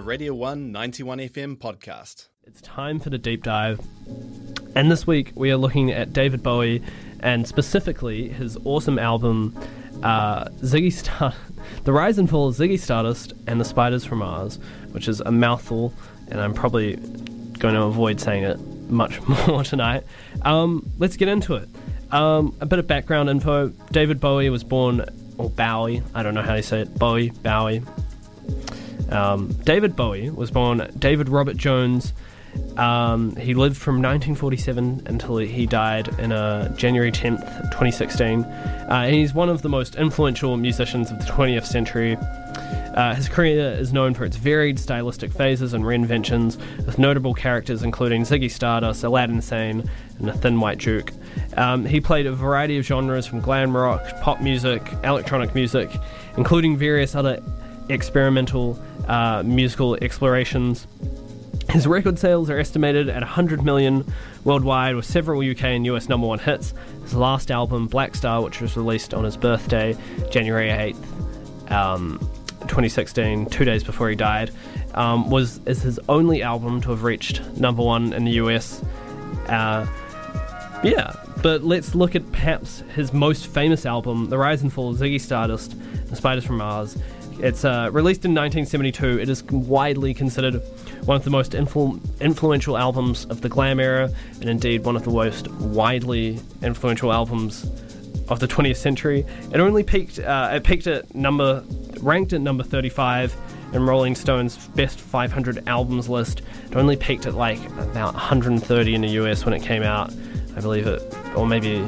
a Radio 1 91 FM podcast. It's time for the deep dive. And this week we are looking at David Bowie and specifically his awesome album uh, Ziggy Star- The Rise and Fall of Ziggy Stardust and the Spiders from Mars, which is a mouthful, and I'm probably going to avoid saying it much more tonight. Um, let's get into it. Um, a bit of background info David Bowie was born, or Bowie, I don't know how you say it, Bowie, Bowie. Um, David Bowie was born David Robert Jones. Um, he lived from 1947 until he died in uh, January 10th, 2016. Uh, he's one of the most influential musicians of the 20th century. Uh, his career is known for its varied stylistic phases and reinventions, with notable characters including Ziggy Stardust, Aladdin Sane, and the Thin White Duke. Um, he played a variety of genres from glam rock, pop music, electronic music, including various other experimental uh, musical explorations. His record sales are estimated at 100 million worldwide, with several UK and US number one hits. His last album, Blackstar, which was released on his birthday, January 8th, um, 2016, two days before he died, um, was is his only album to have reached number one in the US. Uh, yeah, but let's look at perhaps his most famous album, The Rise and Fall of Ziggy Stardust and Spiders from Mars. It's uh, released in 1972. It is widely considered one of the most influ- influential albums of the glam era, and indeed one of the most widely influential albums of the 20th century. It only peaked. Uh, it peaked at number, ranked at number 35 in Rolling Stone's best 500 albums list. It only peaked at like about 130 in the US when it came out. I believe it, or maybe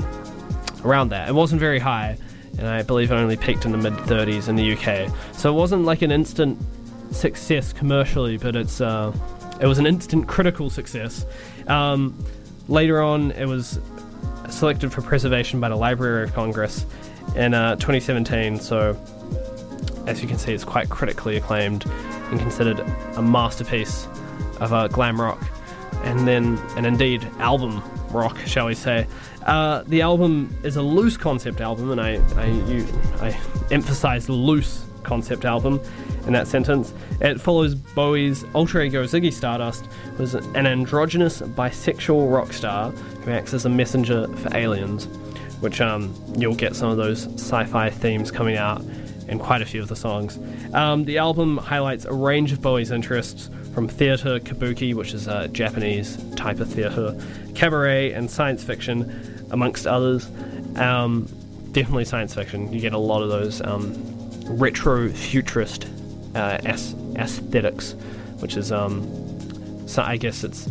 around that. It wasn't very high and I believe it only peaked in the mid 30s in the UK. So it wasn't like an instant success commercially, but it's uh, it was an instant critical success. Um, later on, it was selected for preservation by the Library of Congress in uh, 2017. So, as you can see, it's quite critically acclaimed and considered a masterpiece of uh, glam rock, and then and indeed album rock, shall we say? Uh, the album is a loose concept album, and I I, you, I emphasize loose concept album in that sentence. It follows Bowie's alter ego Ziggy Stardust, who's an androgynous bisexual rock star who acts as a messenger for aliens, which um, you'll get some of those sci-fi themes coming out in quite a few of the songs. Um, the album highlights a range of Bowie's interests from theatre, kabuki, which is a Japanese type of theatre, cabaret, and science fiction, amongst others. Um, definitely science fiction. You get a lot of those um, retro futurist uh, aesthetics, which is, um, so I guess it's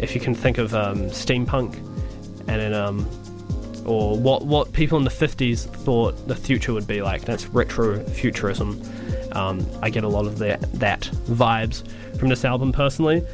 if you can think of um, steampunk and then um, or what what people in the 50s thought the future would be like. That's retro futurism. Um, I get a lot of that that vibes from this album personally.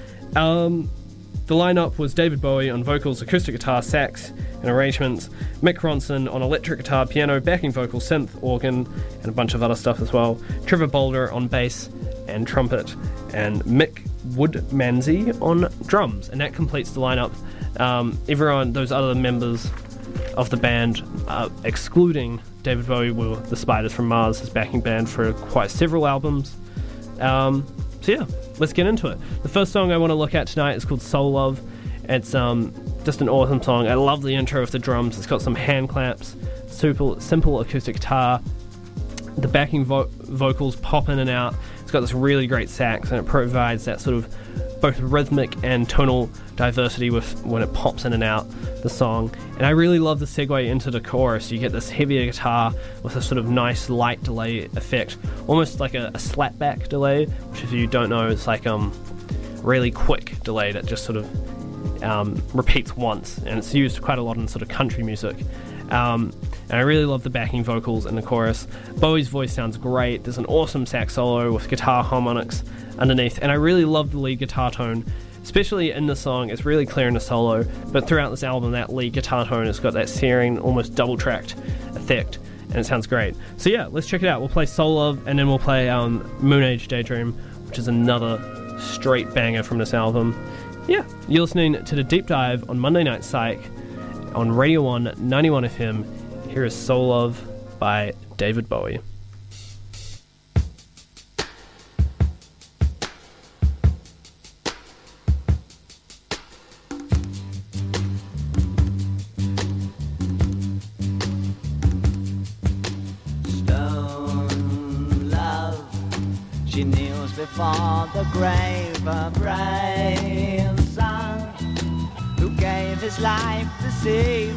The lineup was David Bowie on vocals, acoustic guitar, sax, and arrangements, Mick Ronson on electric guitar, piano, backing vocal, synth, organ, and a bunch of other stuff as well, Trevor Bolder on bass and trumpet, and Mick Woodmansey on drums, and that completes the lineup. Um, everyone, those other members of the band, uh, excluding David Bowie, were the Spiders from Mars, his backing band for quite several albums. Um, so yeah, let's get into it. The first song I want to look at tonight is called Soul Love. It's um, just an awesome song. I love the intro of the drums. It's got some hand claps, super simple acoustic guitar. The backing vo- vocals pop in and out. It's got this really great sax, and it provides that sort of both rhythmic and tonal diversity with when it pops in and out the song. And I really love the segue into the chorus. You get this heavier guitar with a sort of nice light delay effect, almost like a, a slapback delay, which if you don't know, it's like um really quick delay that just sort of um, repeats once, and it's used quite a lot in sort of country music. Um, and I really love the backing vocals in the chorus. Bowie's voice sounds great. There's an awesome sax solo with guitar harmonics underneath, and I really love the lead guitar tone, especially in the song. It's really clear in the solo, but throughout this album, that lead guitar tone has got that searing, almost double tracked effect, and it sounds great. So yeah, let's check it out. We'll play Soul Love, and then we'll play um, Moon Age Daydream, which is another straight banger from this album. Yeah, you're listening to the deep dive on Monday Night Psych on Radio 1 91 FM. Here is Soul Love by David Bowie. Stone love, she kneels before the grave of brave.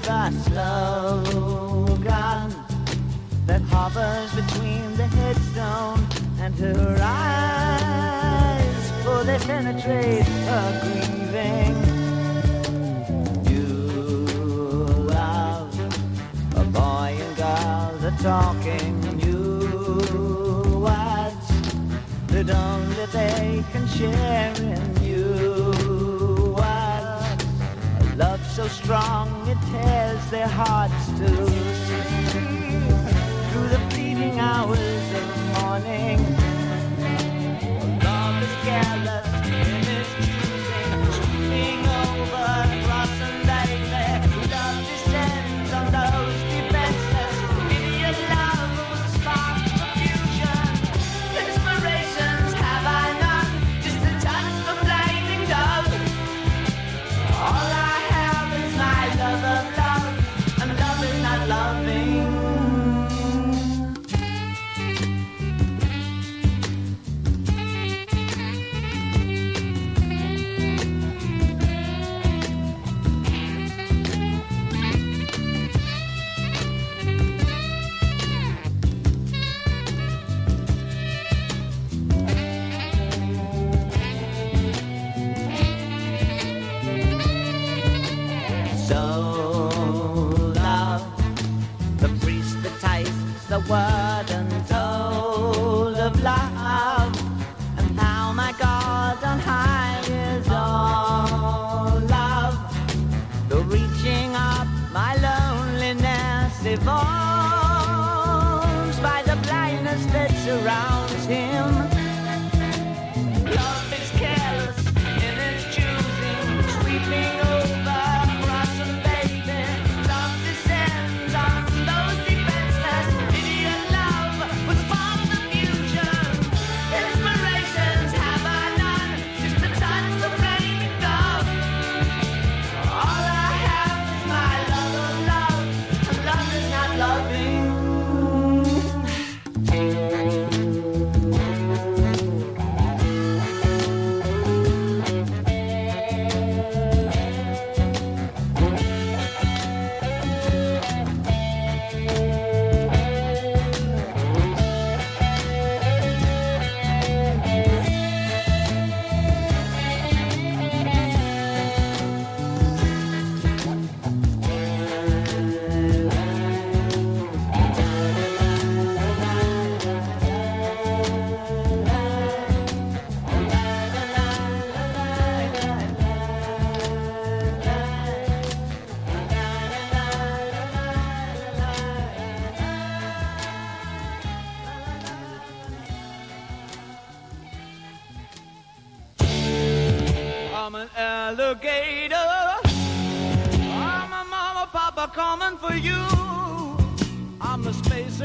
the slogan that hovers between the headstone and her eyes, for they penetrate her grieving. You love, a boy and girl are talking new words that only they can share in so strong it tears their hearts to lose. Through the fleeting hours of morning, love is gathered.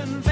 and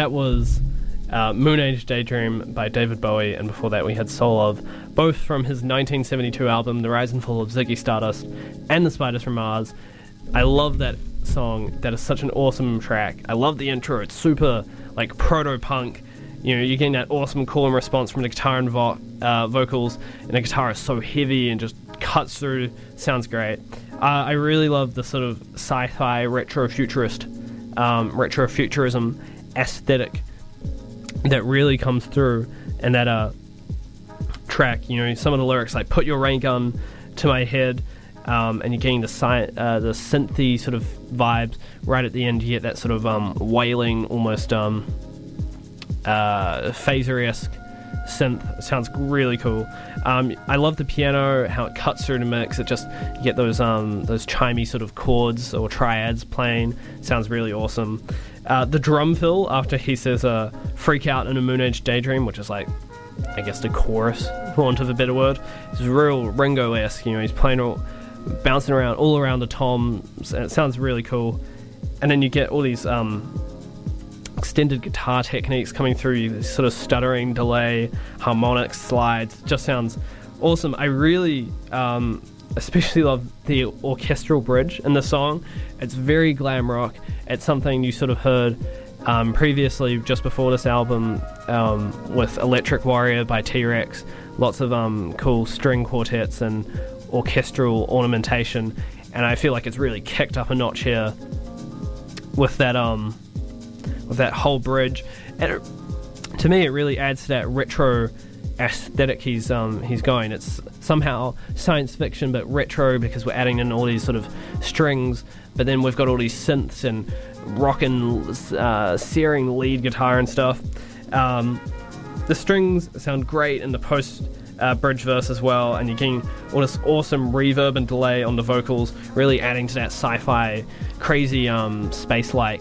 that was uh, Moon Age Daydream by David Bowie, and before that we had Soul Love, both from his 1972 album The Rise and Fall of Ziggy Stardust and The Spiders from Mars. I love that song. That is such an awesome track. I love the intro. It's super like proto punk. You know, you're getting that awesome call and response from the guitar and vo- uh, vocals, and the guitar is so heavy and just cuts through. Sounds great. Uh, I really love the sort of sci-fi retro futurist, um, retro futurism aesthetic that really comes through, and that uh, track. You know, some of the lyrics like "Put your rain gun to my head," um, and you're getting the sci- uh, the synthy sort of vibes. Right at the end, you get that sort of um, wailing, almost um, uh, phaser esque synth. Sounds really cool. Um, I love the piano, how it cuts through the mix. It just you get those um, those chimey sort of chords or triads playing. Sounds really awesome. Uh, the drum fill after he says uh, "freak out in a moon age daydream," which is like I guess the chorus, for want of a better word. It's real Ringo esque. You know, he's playing all, bouncing around all around the toms, and it sounds really cool. And then you get all these um, extended guitar techniques coming through, sort of stuttering, delay, harmonic slides. Just sounds awesome. I really, um, especially love the orchestral bridge in the song. It's very glam rock. It's something you sort of heard um, previously, just before this album, um, with Electric Warrior by T Rex. Lots of um, cool string quartets and orchestral ornamentation, and I feel like it's really kicked up a notch here with that um with that whole bridge, and it, to me, it really adds to that retro aesthetic he's um he's going. It's somehow science fiction but retro because we're adding in all these sort of strings, but then we've got all these synths and rockin' uh, searing lead guitar and stuff. Um, the strings sound great in the post uh, bridge verse as well, and you're getting all this awesome reverb and delay on the vocals, really adding to that sci-fi, crazy um, space-like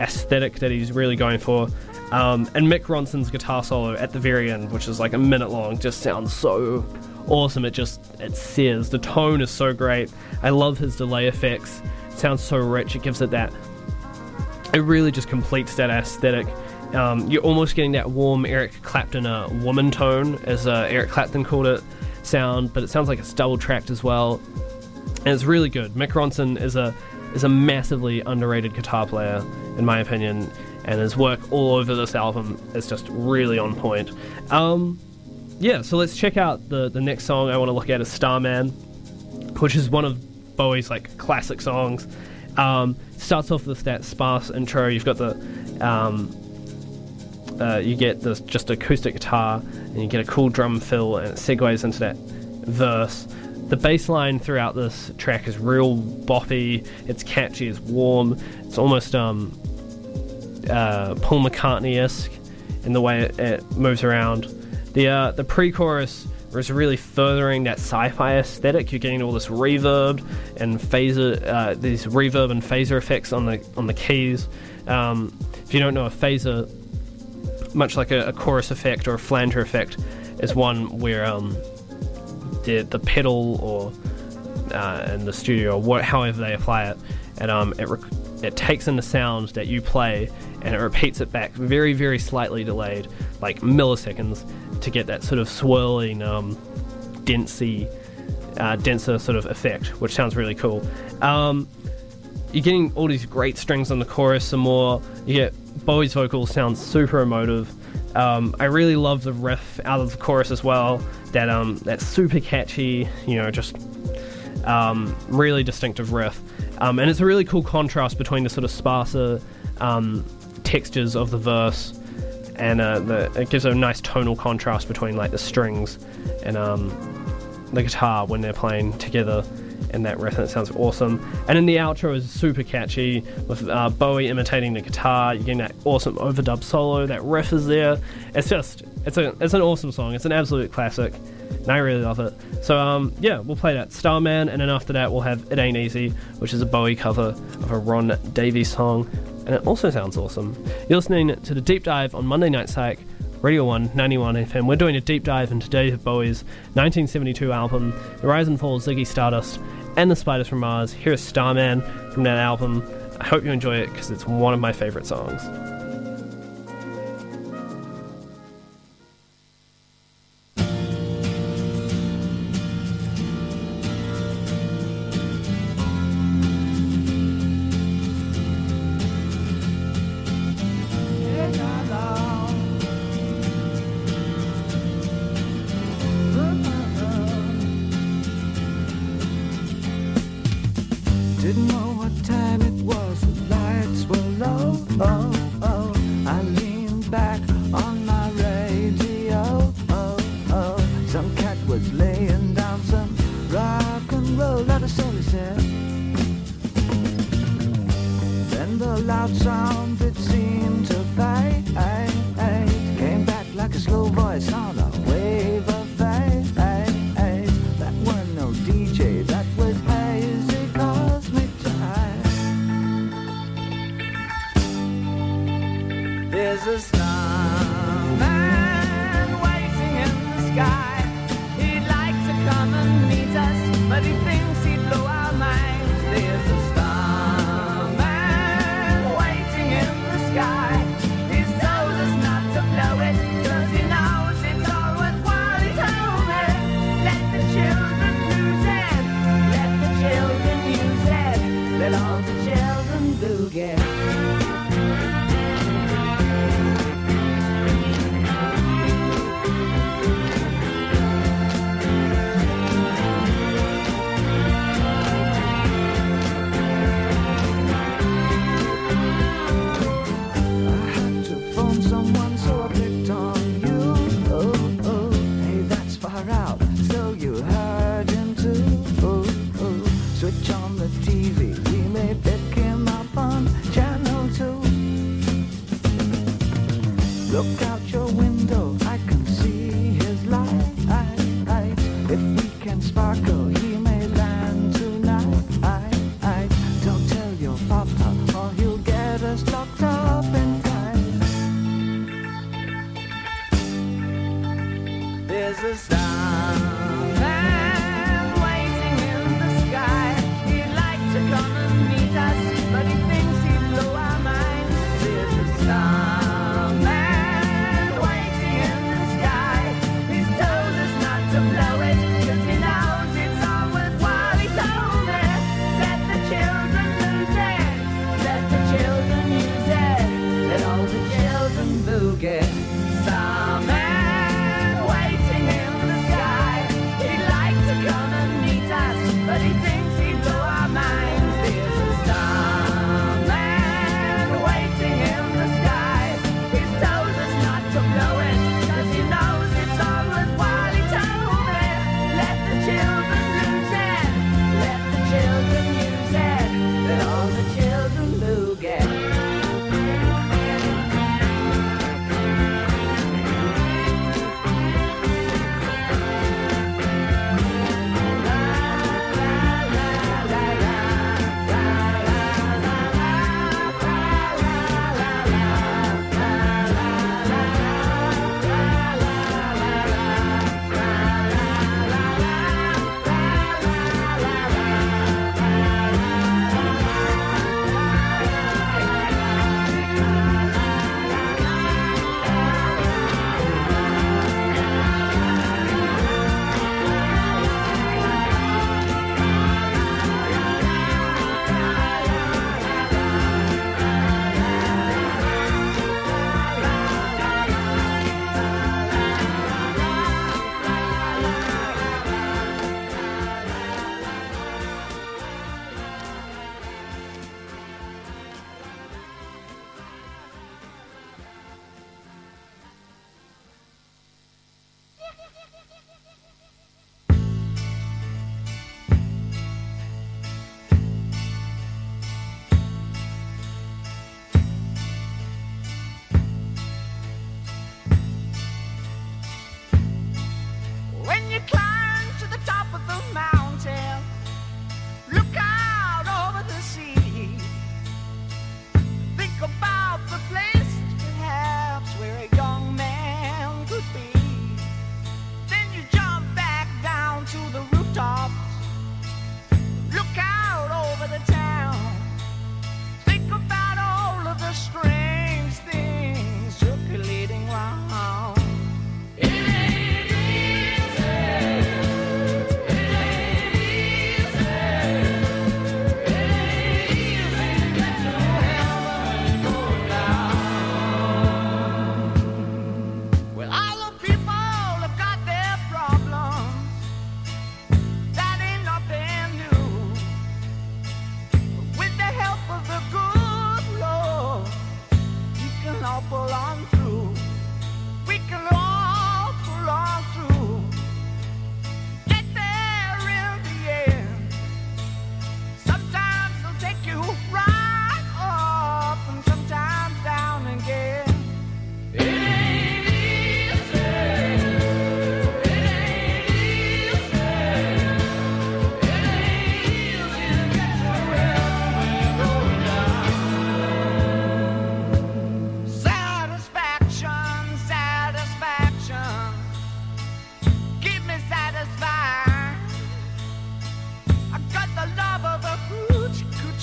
aesthetic that he's really going for. Um, and Mick Ronson's guitar solo at the very end, which is like a minute long, just sounds so awesome. It just it sears. The tone is so great. I love his delay effects. It sounds so rich. It gives it that. It really just completes that aesthetic. Um, you're almost getting that warm Eric Clapton uh, woman tone, as uh, Eric Clapton called it, sound, but it sounds like it's double tracked as well, and it's really good. Mick Ronson is a is a massively underrated guitar player, in my opinion, and his work all over this album is just really on point. Um, yeah, so let's check out the the next song I want to look at is Starman, which is one of Bowie's like classic songs. Um, starts off with that sparse intro. You've got the um, uh, you get this just acoustic guitar, and you get a cool drum fill, and it segues into that verse. The bass line throughout this track is real boppy. It's catchy. It's warm. It's almost um, uh, Paul McCartney esque in the way it, it moves around. The uh, the pre-chorus is really furthering that sci-fi aesthetic. You're getting all this reverb and phaser, uh, these reverb and phaser effects on the on the keys. Um, if you don't know a phaser, much like a, a chorus effect or a flanger effect, is one where um, the the pedal or uh, in the studio or what, however they apply it, and um, it rec- it takes in the sound that you play and it repeats it back, very very slightly delayed, like milliseconds, to get that sort of swirling, um, densy, uh, denser sort of effect, which sounds really cool. Um, you're getting all these great strings on the chorus some more. You get Bowie's vocals sound super emotive. Um, I really love the riff out of the chorus as well. That um, that super catchy, you know, just um, really distinctive riff. Um, and it's a really cool contrast between the sort of sparser um, textures of the verse and uh, the, it gives a nice tonal contrast between like the strings and um, the guitar when they're playing together And that it sounds awesome. And then the outro is super catchy with uh, Bowie imitating the guitar. You're getting that awesome overdub solo. That riff is there. It's just it's a it's an awesome song. It's an absolute classic. And I really love it. So um, yeah, we'll play that Starman, and then after that we'll have It Ain't Easy, which is a Bowie cover of a Ron Davies song, and it also sounds awesome. You're listening to the deep dive on Monday Night Psych, Radio 1, 91 FM. We're doing a deep dive into David Bowie's 1972 album, The Rise and Fall of Ziggy Stardust, and The Spiders from Mars. Here's Starman from that album. I hope you enjoy it because it's one of my favorite songs.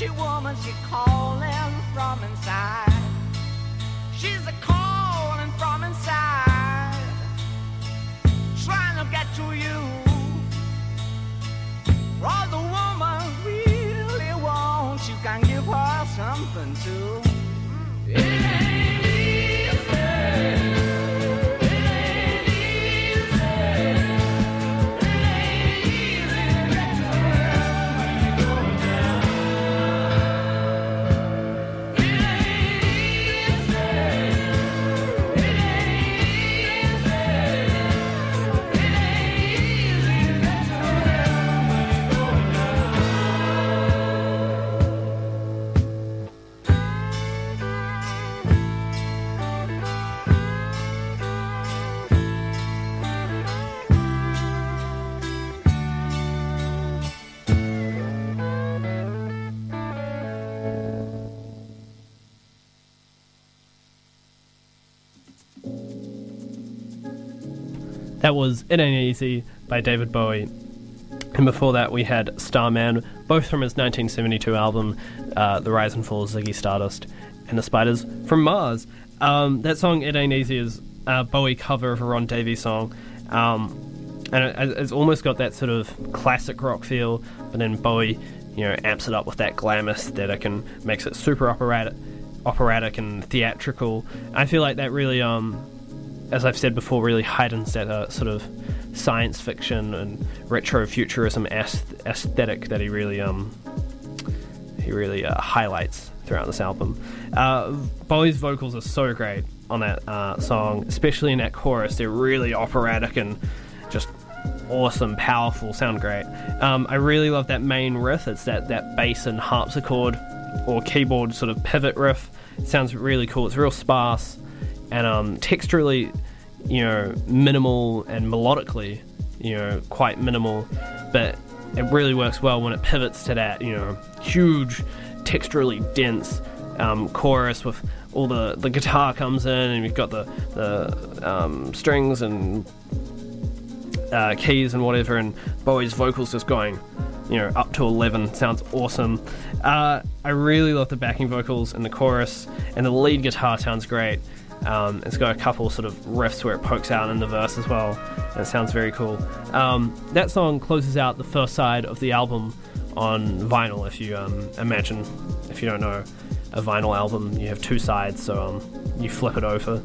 She woman, she calling from inside. She's a calling from inside, trying to get to you. For the woman really wants, you can give her something too. That was It Ain't Easy by David Bowie. And before that, we had Starman, both from his 1972 album, uh, The Rise and Fall of Ziggy Stardust, and The Spiders from Mars. Um, that song, It Ain't Easy, is a Bowie cover of a Ron Davies song. Um, and it, it's almost got that sort of classic rock feel, but then Bowie, you know, amps it up with that glam aesthetic and makes it super operatic, operatic and theatrical. I feel like that really, um, as I've said before, really heightens that uh, sort of science fiction and retro futurism aesthetic that he really, um, he really uh, highlights throughout this album. Uh, Bowie's vocals are so great on that uh, song, especially in that chorus. They're really operatic and just awesome, powerful, sound great. Um, I really love that main riff. It's that, that bass and harpsichord or keyboard sort of pivot riff. It sounds really cool. It's real sparse and um, texturally, you know, minimal and melodically, you know, quite minimal. But it really works well when it pivots to that, you know, huge, texturally dense um, chorus with all the the guitar comes in and you've got the the um, strings and uh, keys and whatever, and Bowie's vocals just going, you know, up to 11. Sounds awesome. Uh, I really love the backing vocals and the chorus, and the lead guitar sounds great. Um, it's got a couple sort of riffs where it pokes out in the verse as well, and it sounds very cool. Um, that song closes out the first side of the album on vinyl. If you um, imagine, if you don't know, a vinyl album, you have two sides, so um, you flip it over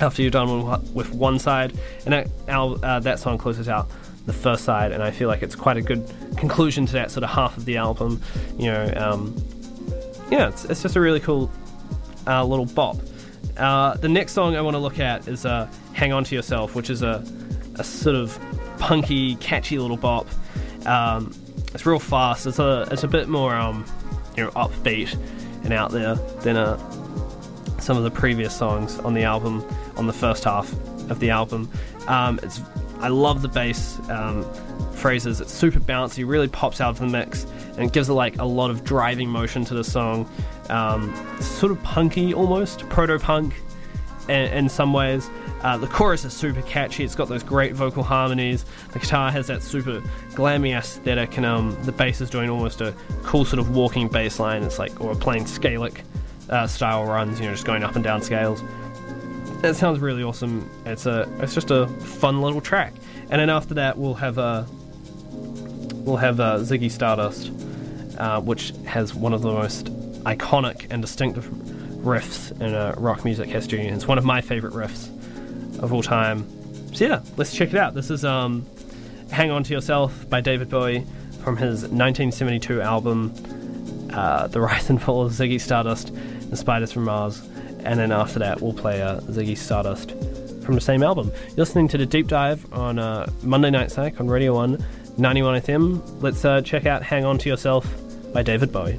after you're done with, one side, and that al- uh, that song closes out the first side, and I feel like it's quite a good conclusion to that sort of half of the album. You know, um, yeah, it's, it's just a really cool uh, little bop. Uh, the next song I want to look at is uh, "Hang On to Yourself," which is a, a sort of punky, catchy little bop. Um, it's real fast. It's a it's a bit more um, you know upbeat and out there than uh, some of the previous songs on the album, on the first half of the album. Um, it's I love the bass um, phrases. It's super bouncy, really pops out of the mix, and gives it like a lot of driving motion to the song. Um, sort of punky almost, proto punk in, in some ways. Uh, the chorus is super catchy. It's got those great vocal harmonies. The guitar has that super glammy aesthetic, and um, the bass is doing almost a cool sort of walking bass line. It's like or playing scalic uh, style runs, you know, just going up and down scales. That sounds really awesome. It's a it's just a fun little track. And then after that, we'll have uh, we'll have uh, Ziggy Stardust, uh, which has one of the most iconic and distinctive riffs in uh, rock music history. It's one of my favorite riffs of all time. So yeah, let's check it out. This is um, "Hang On to Yourself" by David Bowie from his 1972 album uh, "The Rise and Fall of Ziggy Stardust" and "Spiders from Mars." And then after that, we'll play uh, Ziggy Stardust from the same album. You're listening to the deep dive on uh, Monday Night Psych on Radio 1 91 FM. Let's uh, check out Hang On to Yourself by David Bowie.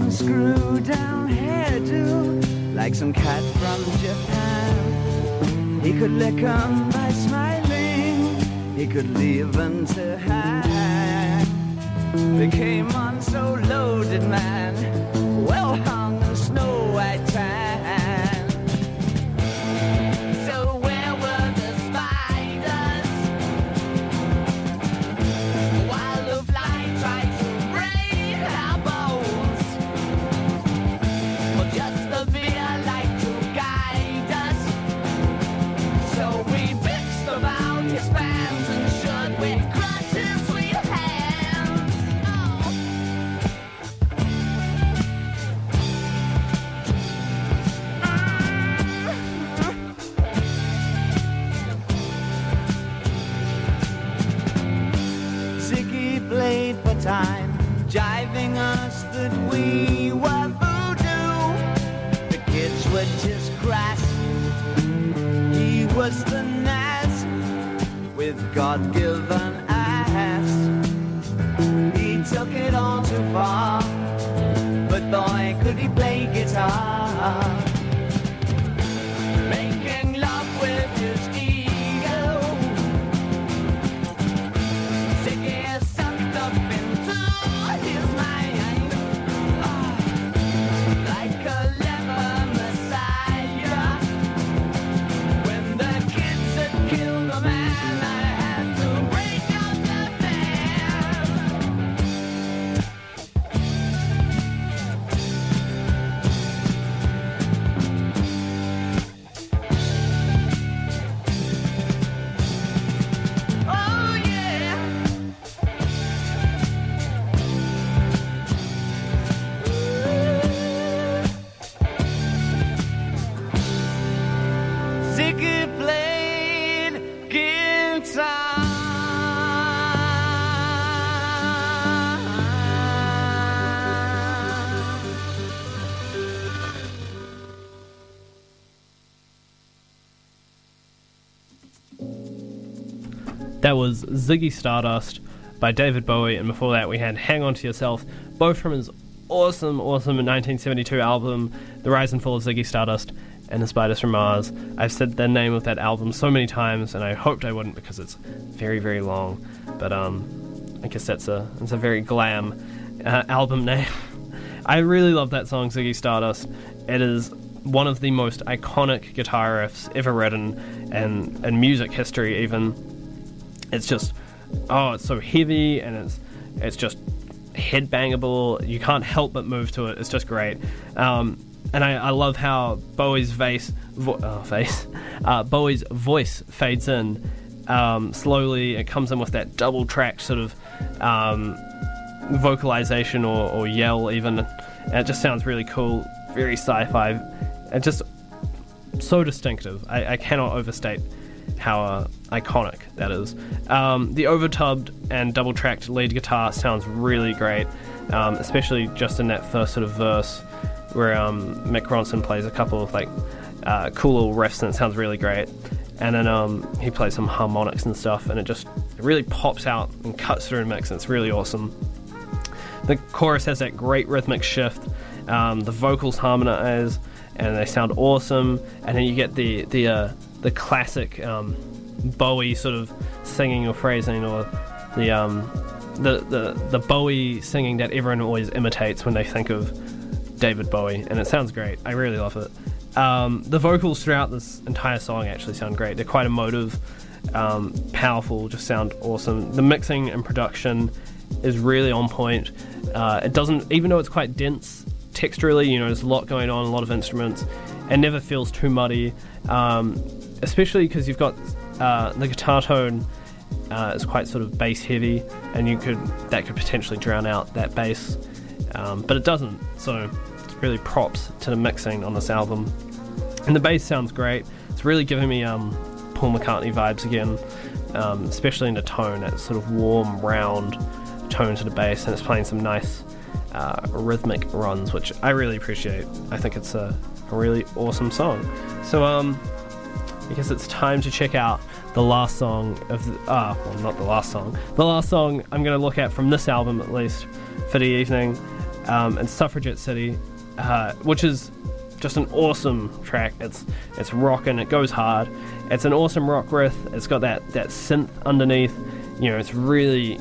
and screw down hairdo like some cat from Japan. He could lick on by smiling, he could leave on to hang. They came on so loaded, man. That was Ziggy Stardust by David Bowie, and before that we had Hang On to Yourself, both from his awesome, awesome 1972 album, The Rise and Fall of Ziggy Stardust and The Spiders from Mars. I've said the name of that album so many times, and I hoped I wouldn't because it's very, very long. But um, I guess that's a that's a very glam uh, album name. I really love that song, Ziggy Stardust. It is one of the most iconic guitar riffs ever written, and in music history even it's just oh it's so heavy and it's it's just headbangable you can't help but move to it. It's just great. Um, and I, I love how Bowie's face vo- oh, face uh, Bowie's voice fades in um, slowly. It comes in with that double track sort of um, vocalization or, or yell even. And it just sounds really cool very sci-fi and just so distinctive. I, I cannot overstate how uh, iconic that is. Um, the overdubbed and double tracked lead guitar sounds really great, um, especially just in that first sort of verse where um, Mick Ronson plays a couple of like uh, cool little riffs and it sounds really great. And then um, he plays some harmonics and stuff, and it just really pops out and cuts through and mix. And it's really awesome. The chorus has that great rhythmic shift. Um, the vocals harmonize, and they sound awesome. And then you get the the uh, the classic um, Bowie sort of singing or phrasing, or the um, the the the Bowie singing that everyone always imitates when they think of David Bowie, and it sounds great. I really love it. Um, the vocals throughout this entire song actually sound great. They're quite emotive, um, powerful, just sound awesome. The mixing and production is really on point. Uh, it doesn't, even though it's quite dense texturally, you know, there's a lot going on, a lot of instruments. It never feels too muddy, um, especially because you've got uh, the guitar tone uh, is quite sort of bass heavy, and you could that could potentially drown out that bass, um, but it doesn't. So it's really props to the mixing on this album, and the bass sounds great. It's really giving me um, Paul McCartney vibes again, um, especially in the tone. That sort of warm, round tone to the bass, and it's playing some nice uh, rhythmic runs, which I really appreciate. I think it's a, a really awesome song. So um, Guess it's time to check out the last song of the, ah, well, not the last song. The last song I'm going to look at from this album, at least, for the evening, um, and Suffragette City, uh, which is just an awesome track. It's it's rocking. It goes hard. It's an awesome rock riff. It's got that that synth underneath. You know, it's really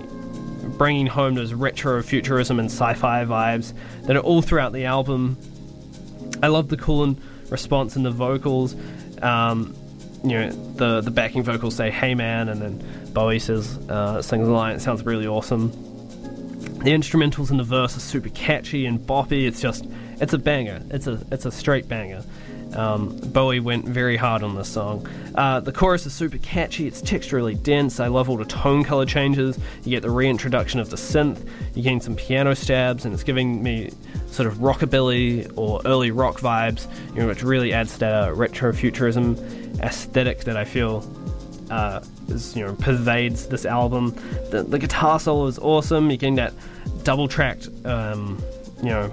bringing home those retro futurism and sci-fi vibes that are all throughout the album. I love the cool response in the vocals. Um, you know, the the backing vocals say "Hey man," and then Bowie says uh, sings the line. It sounds really awesome. The instrumentals in the verse are super catchy and boppy. It's just it's a banger. It's a it's a straight banger. Um, Bowie went very hard on this song. Uh, the chorus is super catchy. It's texturally dense. I love all the tone color changes. You get the reintroduction of the synth. You gain some piano stabs, and it's giving me sort of rockabilly or early rock vibes. You know, which really adds that uh, retro futurism aesthetic that I feel uh, is you know pervades this album. The, the guitar solo is awesome. You're getting that double tracked, um, you know,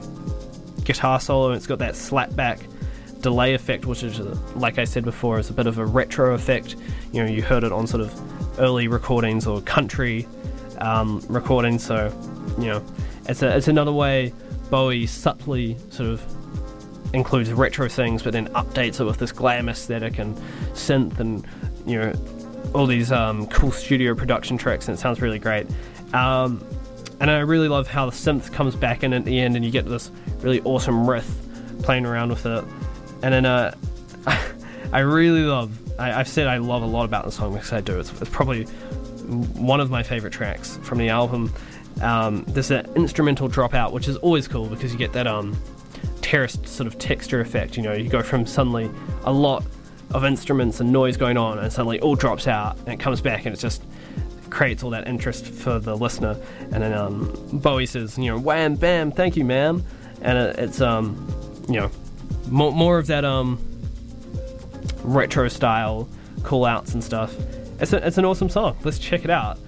guitar solo. It's got that slapback delay effect, which is like I said before, is a bit of a retro effect. You know, you heard it on sort of early recordings or country um, recordings. So you know, it's a, it's another way Bowie subtly sort of includes retro things, but then updates it with this glam aesthetic and synth and you know all these um, cool studio production tracks, and it sounds really great. Um, and I really love how the synth comes back in at the end, and you get this really awesome riff playing around with it. And then uh, I really love. I, I've said I love a lot about the song because I do. It's, it's probably one of my favorite tracks from the album. Um, there's an instrumental dropout, which is always cool because you get that um, terraced sort of texture effect. You know, you go from suddenly a lot of instruments and noise going on, and suddenly all drops out, and it comes back, and it just creates all that interest for the listener. And then um, Bowie says, you know, wham, bam, thank you, ma'am, and it, it's um, you know, more, more of that um, retro style call outs and stuff. It's, a, it's an awesome song. Let's check it out.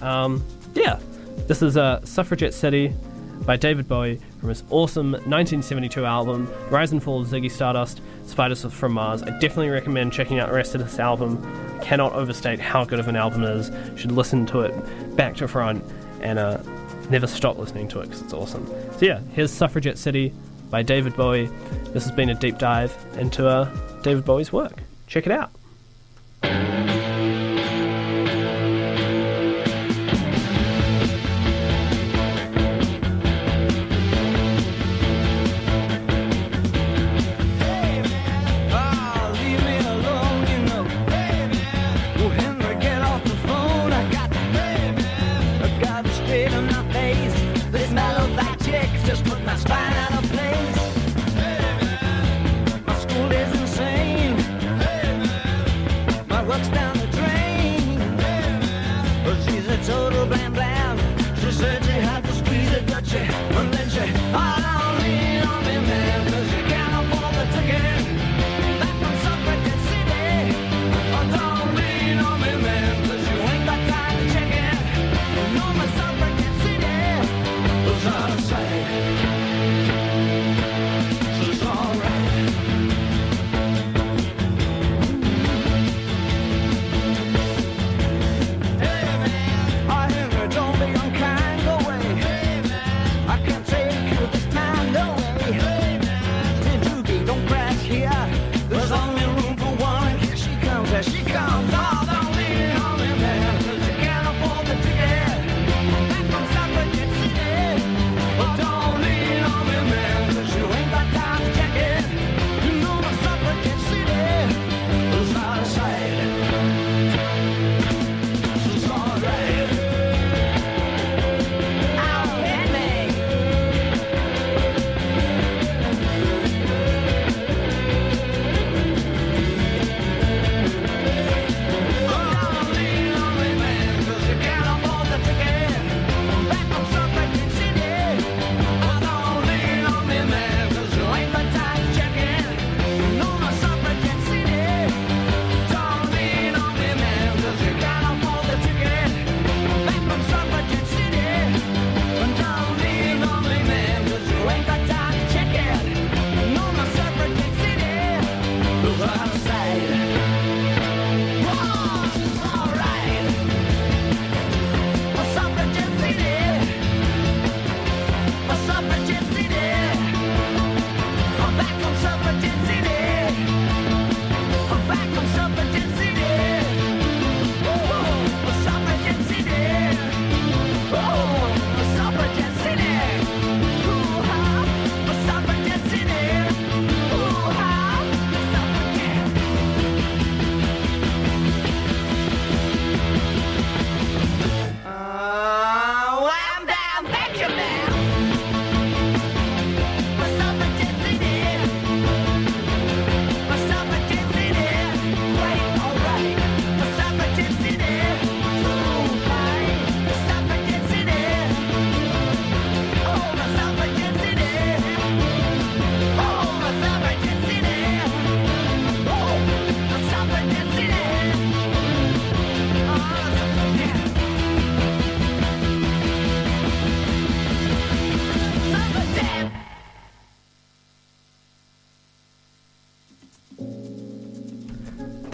Um, yeah, this is uh, Suffragette City by David Bowie from his awesome 1972 album, Rise and Fall of Ziggy Stardust, Spiders from Mars. I definitely recommend checking out the rest of this album. cannot overstate how good of an album it is. Should listen to it back to front and uh, never stop listening to it because it's awesome. So yeah, here's Suffragette City by David Bowie. This has been a deep dive into uh, David Bowie's work. Check it out.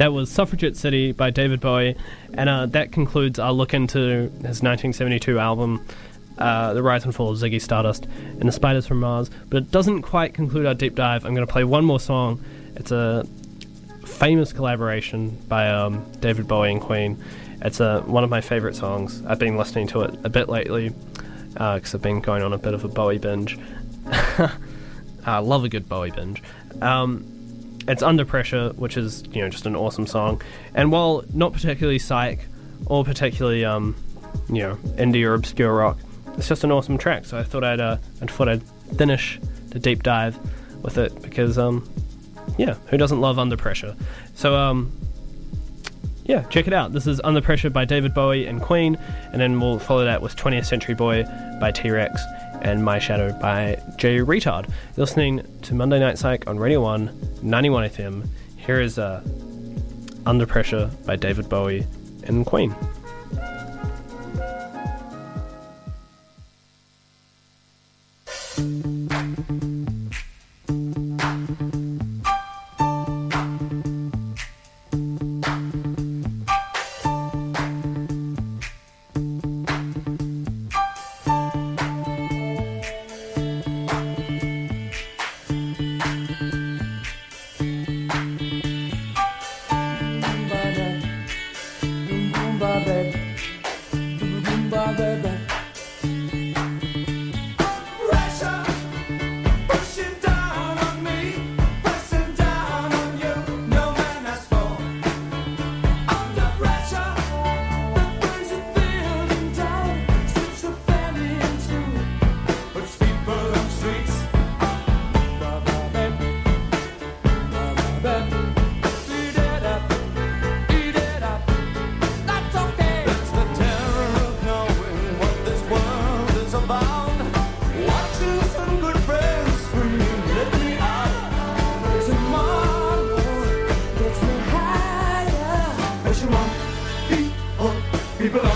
That was Suffragette City by David Bowie, and uh, that concludes our look into his 1972 album, uh, The Rise and Fall of Ziggy Stardust and the Spiders from Mars. But it doesn't quite conclude our deep dive. I'm going to play one more song. It's a famous collaboration by um, David Bowie and Queen. It's uh, one of my favorite songs. I've been listening to it a bit lately because I've been going on a bit of a Bowie binge. I love a good Bowie binge. Um, it's Under Pressure, which is you know just an awesome song. And while not particularly psych or particularly um, you know indie or obscure rock, it's just an awesome track. So I thought I'd uh, I thought I'd finish the deep dive with it because um, yeah, who doesn't love Under Pressure? So um, yeah, check it out. This is Under Pressure by David Bowie and Queen, and then we'll follow that with 20th Century Boy by T Rex and My Shadow by Jay Reatard. You're listening to Monday Night Psych on Radio 1, 91 FM. Here is uh, Under Pressure by David Bowie and Queen. People